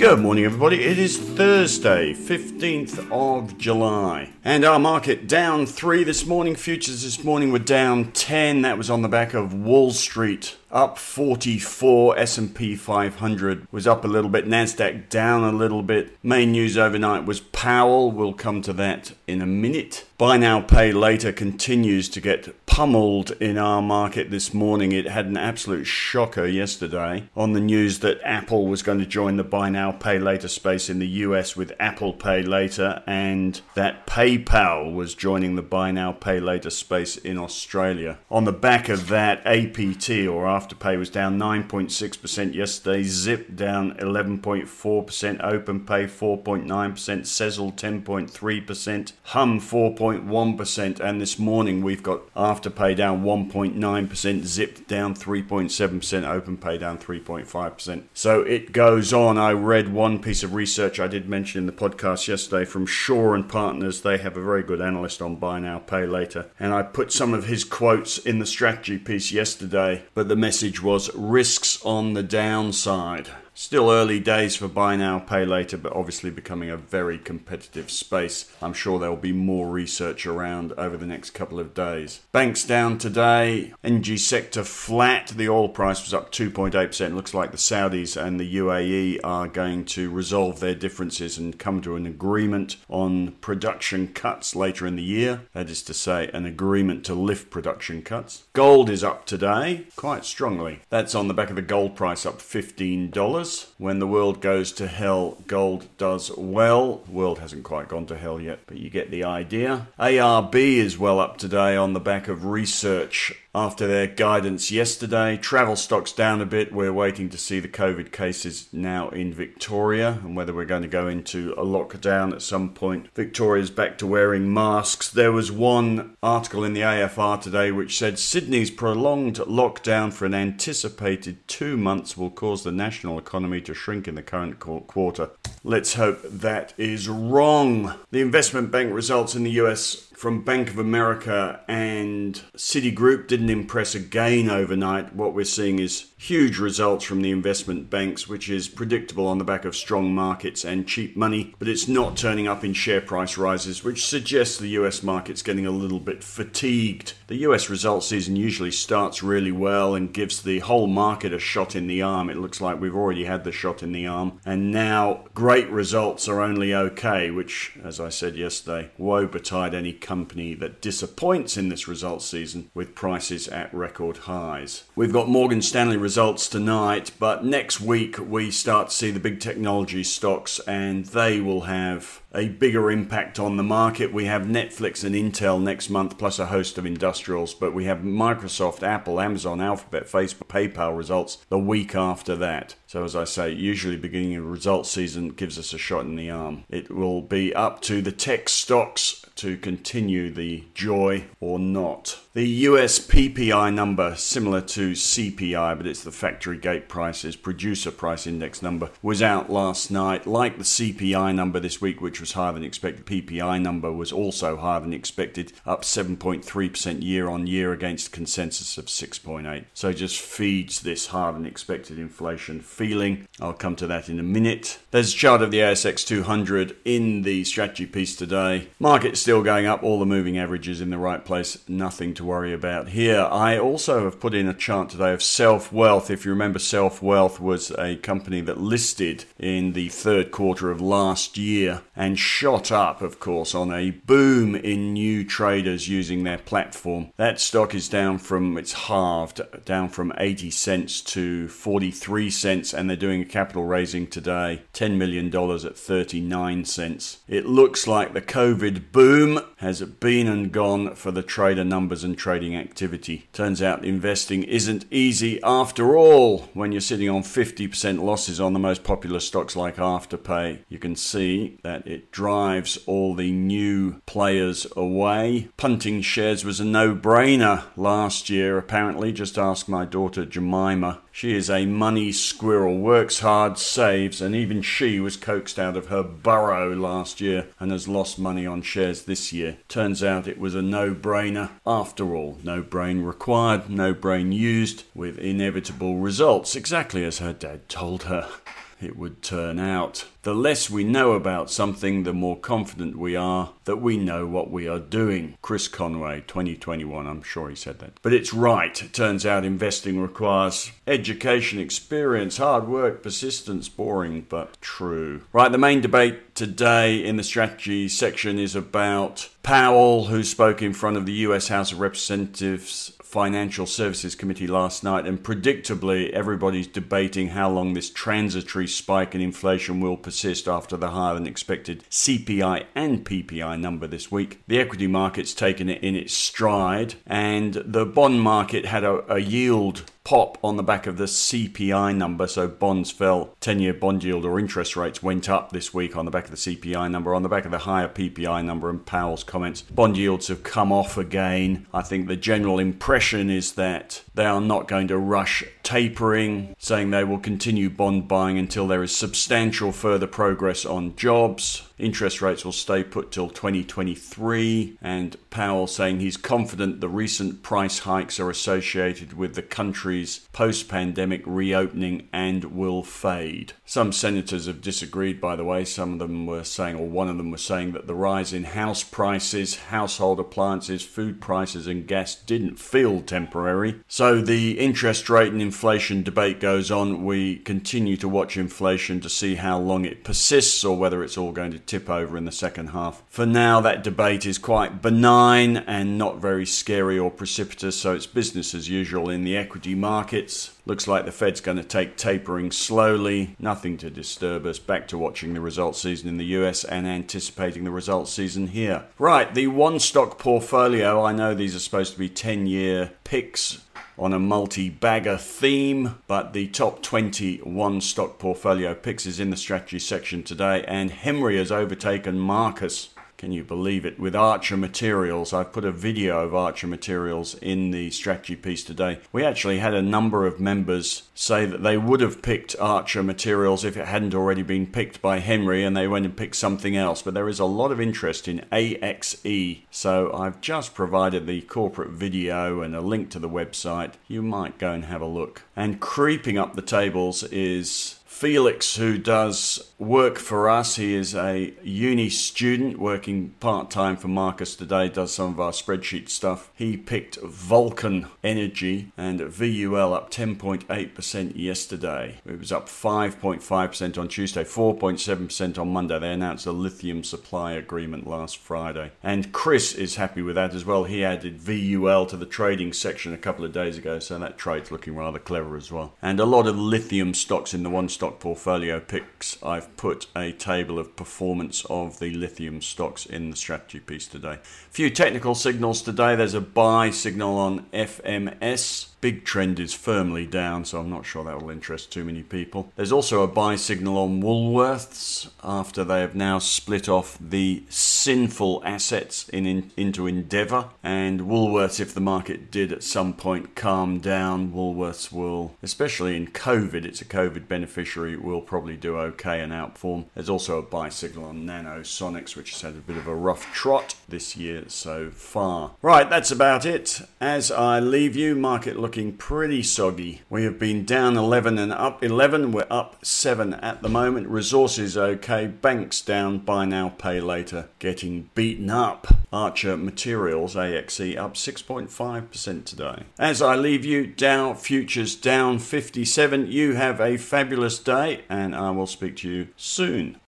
Good morning, everybody. It is Thursday, 15th of July. And our market down three this morning. Futures this morning were down 10. That was on the back of Wall Street up 44 S&P 500 was up a little bit Nasdaq down a little bit. Main news overnight was Powell. We'll come to that in a minute. Buy now pay later continues to get pummeled in our market this morning. It had an absolute shocker yesterday on the news that Apple was going to join the buy now pay later space in the US with Apple Pay later and that PayPal was joining the buy now pay later space in Australia. On the back of that APT or Afterpay was down 9.6% yesterday. Zip down 11.4%. OpenPay 4.9%. Sezzle 10.3%. Humm 4.1%. And this morning we've got Afterpay down 1.9%. Zip down 3.7%. OpenPay down 3.5%. So it goes on. I read one piece of research I did mention in the podcast yesterday from Shaw and Partners. They have a very good analyst on Buy Now, Pay Later. And I put some of his quotes in the strategy piece yesterday. But the message was risks on the downside. Still early days for buy now, pay later, but obviously becoming a very competitive space. I'm sure there will be more research around over the next couple of days. Banks down today, energy sector flat. The oil price was up 2.8%. Looks like the Saudis and the UAE are going to resolve their differences and come to an agreement on production cuts later in the year. That is to say, an agreement to lift production cuts. Gold is up today quite strongly. That's on the back of the gold price up $15. When the world goes to hell, gold does well. The world hasn't quite gone to hell yet, but you get the idea. ARB is well up today on the back of research after their guidance yesterday. Travel stocks down a bit. We're waiting to see the COVID cases now in Victoria and whether we're going to go into a lockdown at some point. Victoria's back to wearing masks. There was one article in the AFR today which said Sydney's prolonged lockdown for an anticipated two months will cause the national economy to shrink in the current quarter. Let's hope that is wrong. The investment bank results in the US from Bank of America and Citigroup didn't impress again overnight. What we're seeing is huge results from the investment banks, which is predictable on the back of strong markets and cheap money, but it's not turning up in share price rises, which suggests the US market's getting a little bit fatigued. The US results season usually starts really well and gives the whole market a shot in the arm. It looks like we've already had the shot in the arm, and now great results are only okay, which, as I said yesterday, woe betide any company that disappoints in this results season with prices at record highs. We've got Morgan Stanley results tonight, but next week we start to see the big technology stocks and they will have a bigger impact on the market. We have Netflix and Intel next month, plus a host of industrials, but we have Microsoft, Apple, Amazon, Alphabet, Facebook, PayPal results the week after that. So, as I say, usually beginning of results season gives us a shot in the arm. It will be up to the tech stocks to continue the joy or not. The US PPI number, similar to CPI, but it's the factory gate prices, producer price index number, was out last night. Like the CPI number this week, which was higher than expected, PPI number was also higher than expected, up 7.3% year on year against consensus of 6.8. So just feeds this higher than expected inflation feeling. I'll come to that in a minute. There's a chart of the ASX 200 in the strategy piece today. Market's still going up, all the moving averages in the right place, nothing to worry about here. I also have put in a chart today of Self Wealth. If you remember, Self Wealth was a company that listed in the third quarter of last year and shot up, of course, on a boom in new traders using their platform. That stock is down from, it's halved, down from 80 cents to 43 cents, and they're doing a capital raising today $10 million at 39 cents. It looks like the COVID boom has been and gone for the trader numbers and trading activity. Turns out investing isn't easy after all when you're sitting on 50% losses on the most popular stocks like Afterpay. You can see that it drives all the new players away. Punting shares was a no brainer last year, apparently. Just ask my daughter Jemima. She is a money squirrel, works hard, saves, and even she was coaxed out of her burrow last year and has lost money on shares this year. Turns out it was a no brainer after all. No brain required, no brain used, with inevitable results, exactly as her dad told her. It would turn out. The less we know about something, the more confident we are that we know what we are doing. Chris Conway, 2021, I'm sure he said that. But it's right. It turns out investing requires education, experience, hard work, persistence. Boring, but true. Right, the main debate today in the strategy section is about Powell, who spoke in front of the US House of Representatives Financial Services Committee last night, and predictably, everybody's debating how long this transitory spike in inflation will persist after the higher than expected CPI and PPI number this week. The equity market's taken it in its stride, and the bond market had a, a yield pop on the back of the CPI number. So bonds fell, 10 year bond yield or interest rates went up this week on the back of the CPI number, on the back of the higher PPI number and Powell's comments. Bond yields have come off again. I think the general impression is that they are not going to rush tapering, saying they will continue bond buying until there is substantial further progress on jobs. Interest rates will stay put till 2023, and Powell saying he's confident the recent price hikes are associated with the country's post pandemic reopening and will fade. Some senators have disagreed, by the way. Some of them were saying, or one of them was saying, that the rise in house prices, household appliances, food prices, and gas didn't feel temporary. So the interest rate and inflation debate goes on. We continue to watch inflation to see how long it persists or whether it's all going to tip over in the second half. For now, that debate is quite benign and not very scary or precipitous, so it's business as usual in the equity markets. Looks like the Fed's going to take tapering slowly. Nothing to disturb us. Back to watching the results season in the US and anticipating the results season here. Right, the one stock portfolio. I know these are supposed to be 10 year picks on a multi bagger theme, but the top 21 stock portfolio picks is in the strategy section today, and Henry has overtaken Marcus. Can you believe it? With Archer Materials, I've put a video of Archer Materials in the strategy piece today. We actually had a number of members say that they would have picked Archer Materials if it hadn't already been picked by Henry and they went and picked something else. But there is a lot of interest in AXE. So I've just provided the corporate video and a link to the website. You might go and have a look. And creeping up the tables is Felix, who does work for us, he is a uni student working part time for Marcus today, does some of our spreadsheet stuff. He picked Vulcan Energy and VUL up 10.8% yesterday. It was up 5.5% on Tuesday, 4.7% on Monday. They announced a lithium supply agreement last Friday. And Chris is happy with that as well. He added VUL to the trading section a couple of days ago, so that trade's looking rather clever as well. And a lot of lithium stocks in the one stock portfolio picks, I've put a table of performance of the lithium stocks in the strategy piece today. A few technical signals today. There's a buy signal on FMS. Big trend is firmly down, so I'm not sure that will interest too many people. There's also a buy signal on Woolworths after they have now split off the sinful assets in, in, into Endeavour. And Woolworths, if the market did at some point calm down, Woolworths will, especially in COVID, it's a COVID beneficiary, will probably do okay and outperform. There's also a buy signal on Nanosonics, which has had a bit of a rough trot this year so far. Right, that's about it. As I leave you, market looking pretty soggy. We have been down 11 and up 11. We're up 7 at the moment. Resources okay. Banks down. Buy now, pay later. Getting beaten up. Archer Materials AXE up 6.5% today. As I leave you, Dow Futures down 57. You have a fabulous day, and uh, I will speak to you soon.